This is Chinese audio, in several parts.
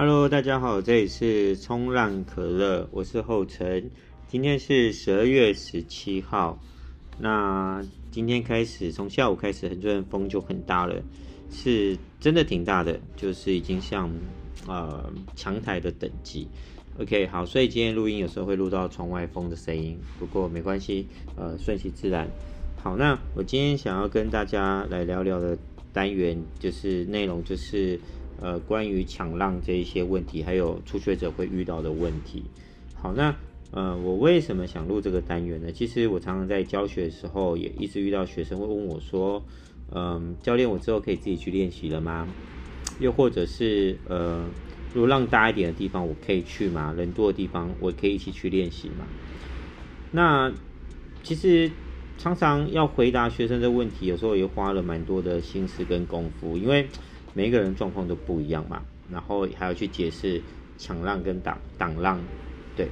Hello，大家好，这里是冲浪可乐，我是后成。今天是十二月十七号，那今天开始，从下午开始，很多人风就很大了，是真的挺大的，就是已经像呃强台的等级。OK，好，所以今天录音有时候会录到窗外风的声音，不过没关系，呃，顺其自然。好，那我今天想要跟大家来聊聊的单元，就是内容就是。呃，关于抢浪这一些问题，还有初学者会遇到的问题。好，那呃，我为什么想录这个单元呢？其实我常常在教学的时候，也一直遇到学生会问我说：“嗯、教练，我之后可以自己去练习了吗？又或者是呃，如果浪大一点的地方，我可以去吗？人多的地方，我可以一起去练习吗？”那其实常常要回答学生的问题，有时候也花了蛮多的心思跟功夫，因为。每一个人状况都不一样嘛，然后还要去解释抢浪跟挡挡浪，对，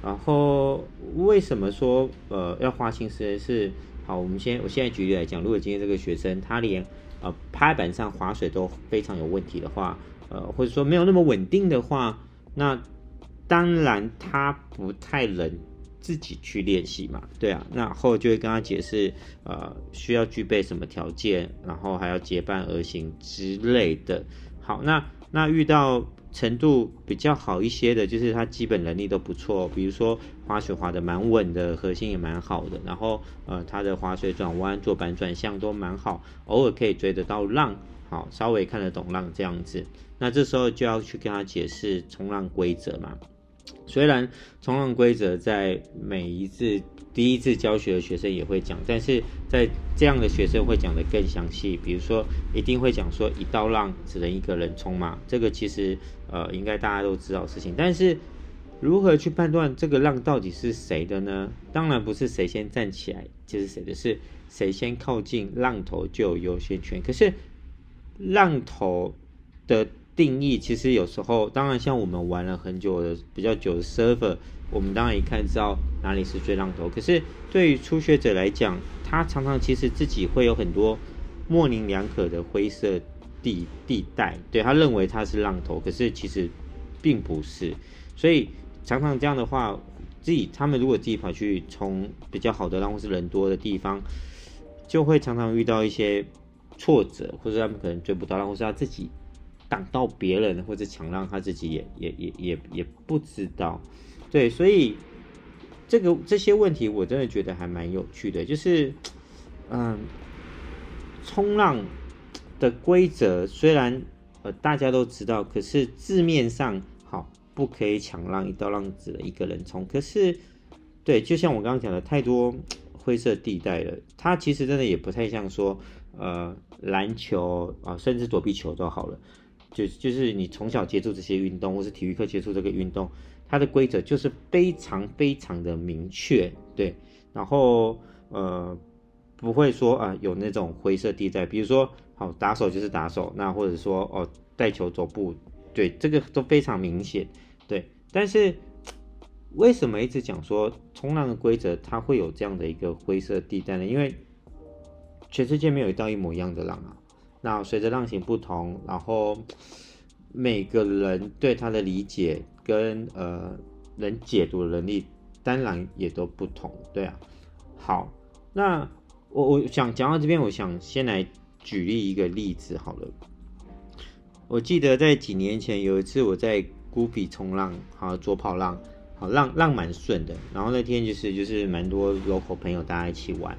然后为什么说呃要花心思是好？我们先我现在举例来讲，如果今天这个学生他连呃拍板上划水都非常有问题的话，呃或者说没有那么稳定的话，那当然他不太能。自己去练习嘛，对啊，那后就会跟他解释，呃，需要具备什么条件，然后还要结伴而行之类的。好，那那遇到程度比较好一些的，就是他基本能力都不错，比如说划水划得蛮稳的，核心也蛮好的，然后呃，他的划水转弯、坐板转向都蛮好，偶尔可以追得到浪，好，稍微看得懂浪这样子。那这时候就要去跟他解释冲浪规则嘛。虽然冲浪规则在每一次第一次教学的学生也会讲，但是在这样的学生会讲得更详细。比如说，一定会讲说一道浪只能一个人冲嘛，这个其实呃应该大家都知道事情。但是如何去判断这个浪到底是谁的呢？当然不是谁先站起来就是谁的，是谁先靠近浪头就有优先权。可是浪头的。定义其实有时候，当然像我们玩了很久的比较久的 server，我们当然一看知道哪里是最浪头。可是对于初学者来讲，他常常其实自己会有很多模棱两可的灰色地地带，对，他认为他是浪头，可是其实并不是。所以常常这样的话，自己他们如果自己跑去冲比较好的浪或是人多的地方，就会常常遇到一些挫折，或者他们可能追不到浪，或是他自己。挡到别人或者抢浪，他自己也也也也也不知道，对，所以这个这些问题我真的觉得还蛮有趣的，就是嗯，冲浪的规则虽然呃大家都知道，可是字面上好不可以抢浪，一道浪只能一个人冲，可是对，就像我刚刚讲的，太多灰色地带了，它其实真的也不太像说呃篮球啊，甚至躲避球都好了。就就是你从小接触这些运动，或是体育课接触这个运动，它的规则就是非常非常的明确，对，然后呃不会说啊、有那种灰色地带，比如说好打手就是打手，那或者说哦带球走步，对，这个都非常明显，对，但是为什么一直讲说冲浪的规则它会有这样的一个灰色地带呢？因为全世界没有一道一模一样的浪啊。那随着浪型不同，然后每个人对他的理解跟呃能解读的能力当然也都不同，对啊。好，那我我想讲到这边，我想先来举例一个例子好了。我记得在几年前有一次我在孤比冲浪，好左跑浪，好浪浪蛮顺的，然后那天就是就是蛮多 local 朋友大家一起玩。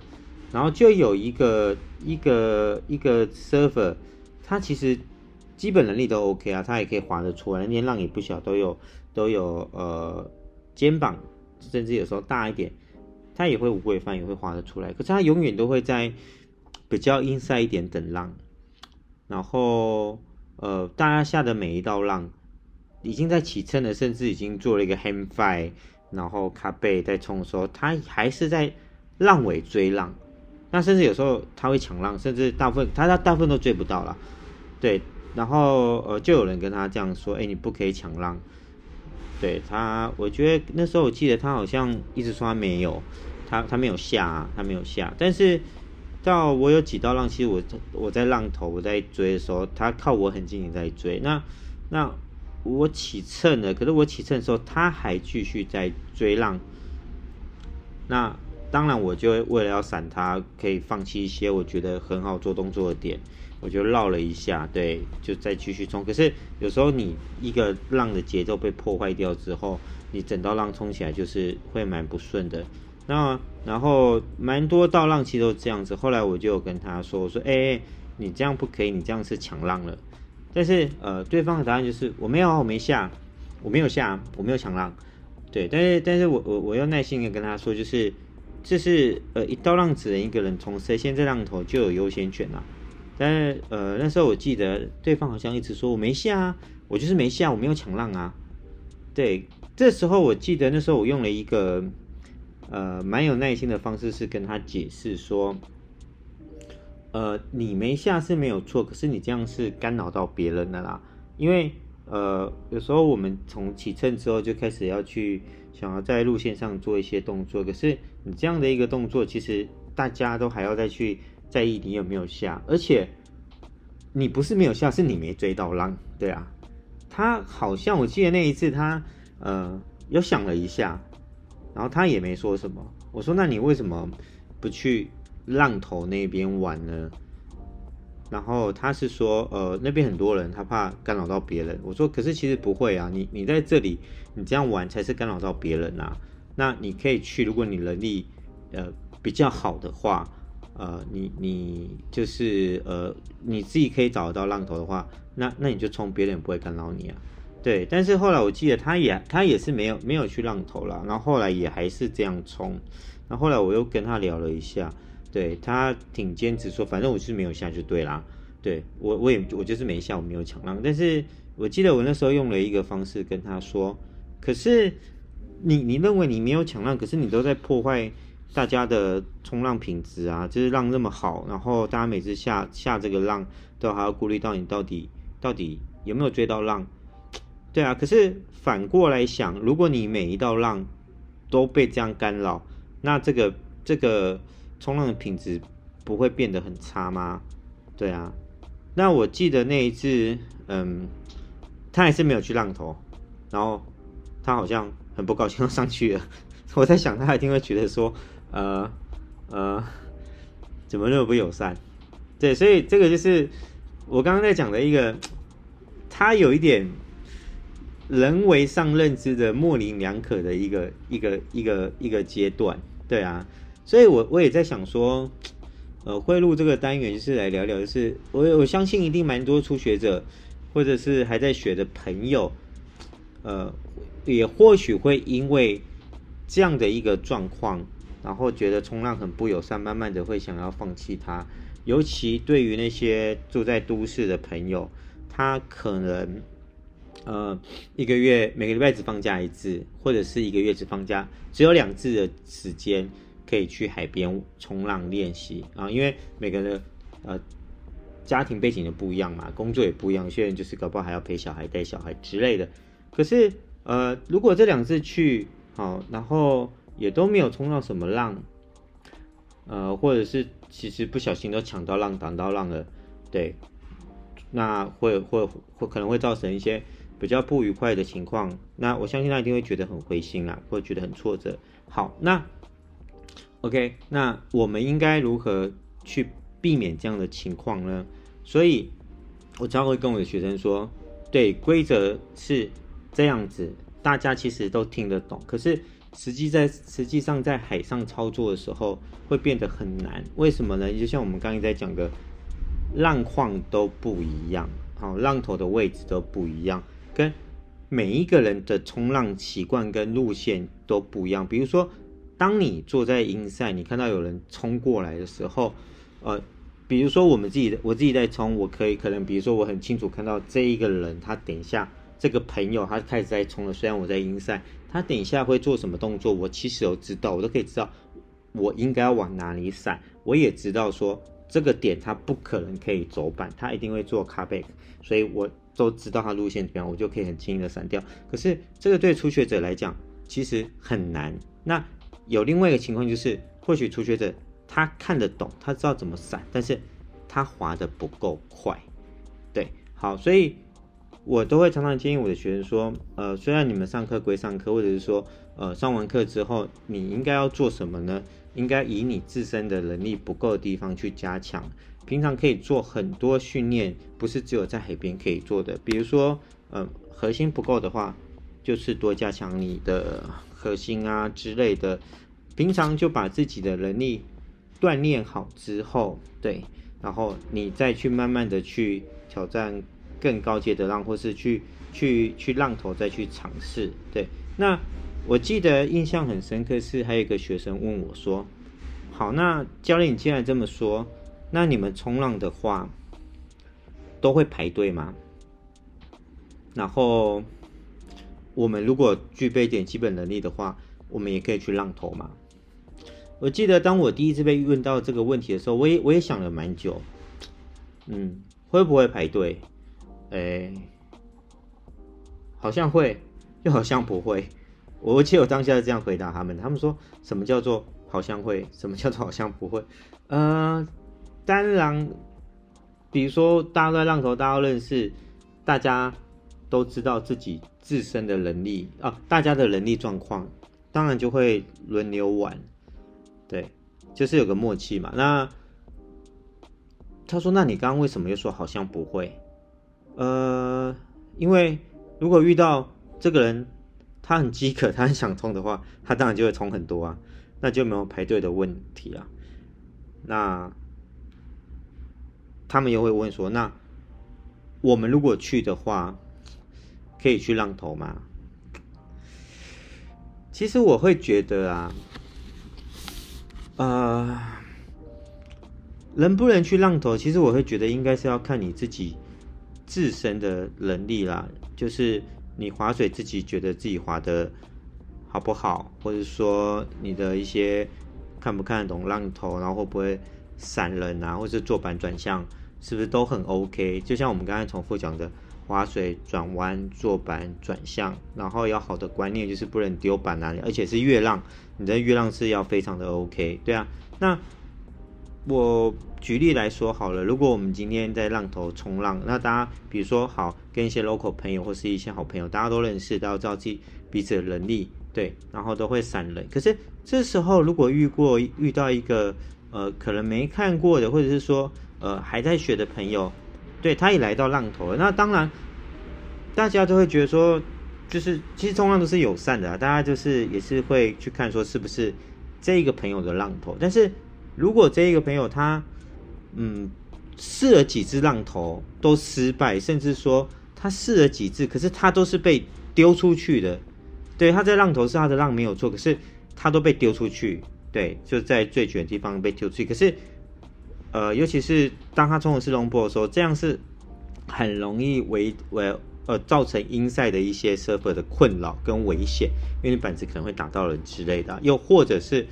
然后就有一个一个一个 server，他其实基本能力都 OK 啊，他也可以划得出来，那边浪也不小，都有都有呃肩膀，甚至有时候大一点，他也会无规范，也会划得出来。可是他永远都会在比较 inside 一点等浪，然后呃大家下的每一道浪已经在起撑了，甚至已经做了一个 hand five，然后卡背在冲的时候，他还是在浪尾追浪。那甚至有时候他会抢浪，甚至大部分他他大部分都追不到了，对，然后呃就有人跟他这样说，哎，你不可以抢浪，对他，我觉得那时候我记得他好像一直说他没有，他他没有下啊，他没有下，但是到我有几道浪，其实我我在浪头我在追的时候，他靠我很近也在追，那那我起乘了，可是我起乘的时候，他还继续在追浪。那当然，我就为了要闪他，可以放弃一些我觉得很好做动作的点，我就绕了一下，对，就再继续冲。可是有时候你一个浪的节奏被破坏掉之后，你整道浪冲起来就是会蛮不顺的。那然后蛮多道浪其实都这样子。后来我就跟他说：“我说，哎、你这样不可以，你这样是抢浪了。”但是呃，对方的答案就是：“我没有，我没下，我没有下，我没有抢浪。”对，但是但是我我我要耐心的跟他说，就是这是呃一道浪只能一个人冲，谁先在浪头就有优先权啦。但呃那时候我记得对方好像一直说我没下啊，我就是没下，我没有抢浪啊。对，这时候我记得那时候我用了一个。呃，蛮有耐心的方式是跟他解释说，呃，你没下是没有错，可是你这样是干扰到别人的啦。因为呃，有时候我们从起秤之后就开始要去想要在路线上做一些动作，可是你这样的一个动作，其实大家都还要再去在意你有没有下，而且你不是没有下，是你没追到浪，对啊。他好像我记得那一次他呃有想了一下。然后他也没说什么。我说：“那你为什么不去浪头那边玩呢？”然后他是说：“呃，那边很多人，他怕干扰到别人。”我说：“可是其实不会啊，你你在这里，你这样玩才是干扰到别人啊。那你可以去，如果你能力呃比较好的话，呃，你你就是呃你自己可以找得到浪头的话，那那你就冲，别人不会干扰你啊。”对，但是后来我记得他也他也是没有没有去浪头了，然后后来也还是这样冲，然后后来我又跟他聊了一下，对，他挺坚持说，反正我是没有下就对啦，对，我我也我就是没下，我没有抢浪，但是我记得我那时候用了一个方式跟他说，可是你你认为你没有抢浪，可是你都在破坏大家的冲浪品质啊，就是浪那么好，然后大家每次下下这个浪都还要顾虑到你到底到底有没有追到浪。对啊，可是反过来想，如果你每一道浪都被这样干扰，那这个这个冲浪的品质不会变得很差吗？对啊，那我记得那一次，嗯，他还是没有去浪头，然后他好像很不高兴上去了。我在想，他一定会觉得说，呃呃，怎么那么不友善？对，所以这个就是我刚刚在讲的一个，他有一点。人为上认知的模棱两可的一个一个一个一个阶段，对啊，所以我我也在想说，呃，会录这个单元是来聊聊，就是我我相信一定蛮多初学者或者是还在学的朋友，呃，也或许会因为这样的一个状况，然后觉得冲浪很不友善，慢慢的会想要放弃它。尤其对于那些住在都市的朋友，他可能。呃，一个月每个礼拜只放假一次，或者是一个月只放假只有两次的时间可以去海边冲浪练习啊。因为每个人呃家庭背景都不一样嘛，工作也不一样，有些人就是搞不好还要陪小孩、带小孩之类的。可是呃，如果这两次去好，然后也都没有冲到什么浪，呃，或者是其实不小心都抢到浪、挡到浪了，对，那会会会可能会造成一些。比较不愉快的情况，那我相信他一定会觉得很灰心啊，或觉得很挫折。好，那 OK，那我们应该如何去避免这样的情况呢？所以，我常会跟我的学生说，对，规则是这样子，大家其实都听得懂，可是实际在实际上在海上操作的时候会变得很难。为什么呢？就像我们刚刚在讲的，浪况都不一样，好，浪头的位置都不一样。跟每一个人的冲浪习惯跟路线都不一样。比如说，当你坐在 inside，你看到有人冲过来的时候，呃，比如说我们自己的，我自己在冲，我可以可能，比如说我很清楚看到这一个人，他等一下这个朋友他开始在冲了。虽然我在 inside，他等一下会做什么动作，我其实都知道，我都可以知道我应该要往哪里闪。我也知道说这个点他不可能可以走板，他一定会做 car back，所以我。都知道他路线怎么样，我就可以很轻易的闪掉。可是这个对初学者来讲其实很难。那有另外一个情况就是，或许初学者他看得懂，他知道怎么闪，但是他滑得不够快。对，好，所以我都会常常建议我的学生说，呃，虽然你们上课归上课，或者是说，呃，上完课之后，你应该要做什么呢？应该以你自身的能力不够的地方去加强。平常可以做很多训练，不是只有在海边可以做的。比如说，呃，核心不够的话，就是多加强你的核心啊之类的。平常就把自己的能力锻炼好之后，对，然后你再去慢慢的去挑战更高阶的浪，或是去去去浪头再去尝试。对，那我记得印象很深刻是还有一个学生问我说：“好，那教练你既然这么说。”那你们冲浪的话，都会排队吗？然后我们如果具备一点基本能力的话，我们也可以去浪投嘛？我记得当我第一次被问到这个问题的时候，我也我也想了蛮久。嗯，会不会排队？哎，好像会，又好像不会。我记得我当下是这样回答他们，他们说什么叫做好像会，什么叫做好像不会？嗯。当然，比如说大家都在浪头，大家都认识，大家都知道自己自身的能力啊，大家的能力状况，当然就会轮流玩，对，就是有个默契嘛。那他说：“那你刚刚为什么又说好像不会？”呃，因为如果遇到这个人，他很饥渴，他很想冲的话，他当然就会冲很多啊，那就没有排队的问题啊。那。他们又会问说：“那我们如果去的话，可以去浪头吗？”其实我会觉得啊，呃，能不能去浪头，其实我会觉得应该是要看你自己自身的能力啦。就是你划水自己觉得自己划得好不好，或者说你的一些看不看得懂浪头，然后会不会闪人啊，或是坐板转向。是不是都很 OK？就像我们刚才重复讲的，划水、转弯、坐板、转向，然后要好的观念就是不能丢板哪里，而且是越浪，你的越浪是要非常的 OK，对啊。那我举例来说好了，如果我们今天在浪头冲浪，那大家比如说好跟一些 local 朋友或是一些好朋友，大家都认识，大家都知道自己彼此的能力，对，然后都会闪人。可是这时候如果遇过遇到一个呃可能没看过的，或者是说。呃，还在学的朋友，对，他也来到浪头了。那当然，大家都会觉得说，就是其实冲浪都是友善的啊，大家就是也是会去看说是不是这一个朋友的浪头。但是如果这一个朋友他嗯试了几次浪头都失败，甚至说他试了几次，可是他都是被丢出去的。对，他在浪头是他的浪没有错，可是他都被丢出去。对，就在最卷的地方被丢出去，可是。呃，尤其是当他冲的是 longboard 的时候，这样是很容易为为呃造成阴赛的一些 server 的困扰跟危险，因为你板子可能会打到人之类的，又或者是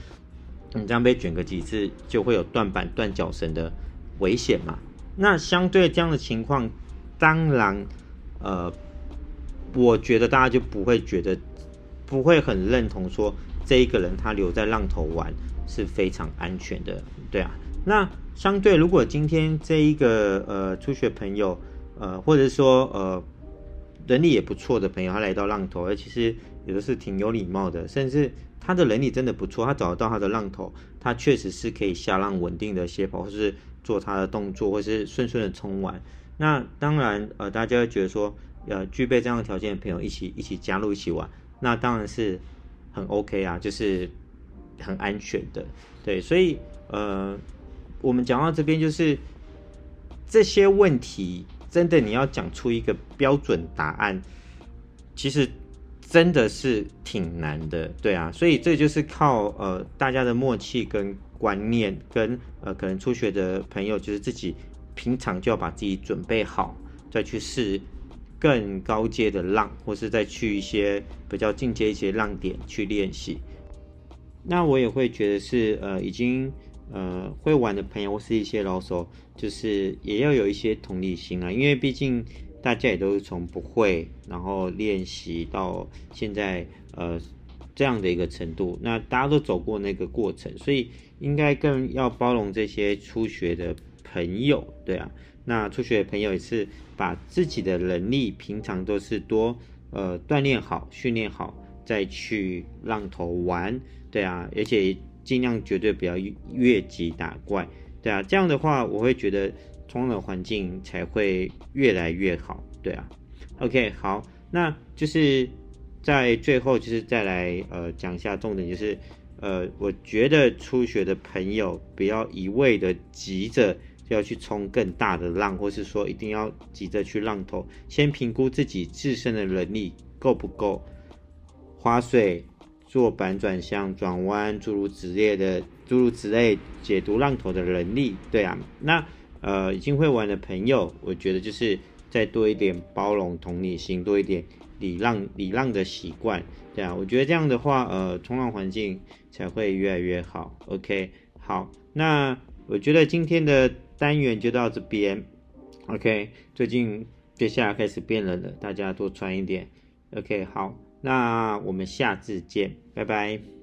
你这样被卷个几次，就会有断板断脚绳的危险嘛。那相对这样的情况，当然呃，我觉得大家就不会觉得不会很认同说这一个人他留在浪头玩是非常安全的，对啊，那。相对，如果今天这一个呃初学朋友，呃，或者说呃能力也不错的朋友，他来到浪头，而其实有的是挺有礼貌的，甚至他的能力真的不错，他找得到他的浪头，他确实是可以下浪稳定的斜跑，或是做他的动作，或是顺顺的冲完。那当然，呃，大家会觉得说，呃，具备这样的条件的朋友一起一起加入一起玩，那当然是很 OK 啊，就是很安全的，对，所以呃。我们讲到这边，就是这些问题，真的你要讲出一个标准答案，其实真的是挺难的，对啊，所以这就是靠呃大家的默契跟观念，跟呃可能初学的朋友，就是自己平常就要把自己准备好，再去试更高阶的浪，或是再去一些比较进阶一些浪点去练习。那我也会觉得是呃已经。呃，会玩的朋友或是一些老手，就是也要有一些同理心啊，因为毕竟大家也都是从不会，然后练习到现在，呃，这样的一个程度，那大家都走过那个过程，所以应该更要包容这些初学的朋友，对啊，那初学的朋友也是把自己的能力平常都是多呃锻炼好、训练好，再去浪头玩，对啊，而且尽量绝对不要越级打怪，对啊，这样的话我会觉得冲浪的环境才会越来越好，对啊。OK，好，那就是在最后就是再来呃讲一下重点，就是呃我觉得初学的朋友不要一味的急着要去冲更大的浪，或是说一定要急着去浪头，先评估自己自身的能力够不够，划水、做板转向、转弯诸如此类的诸如此类解读浪头的能力，对啊，那呃已经会玩的朋友，我觉得就是。再多一点包容、同理心，多一点礼让、礼让的习惯，对啊，我觉得这样的话，呃，冲浪环境才会越来越好。OK，好，那我觉得今天的单元就到这边。OK，最近接下来开始变冷了，大家多穿一点。OK，好，那我们下次见，拜拜。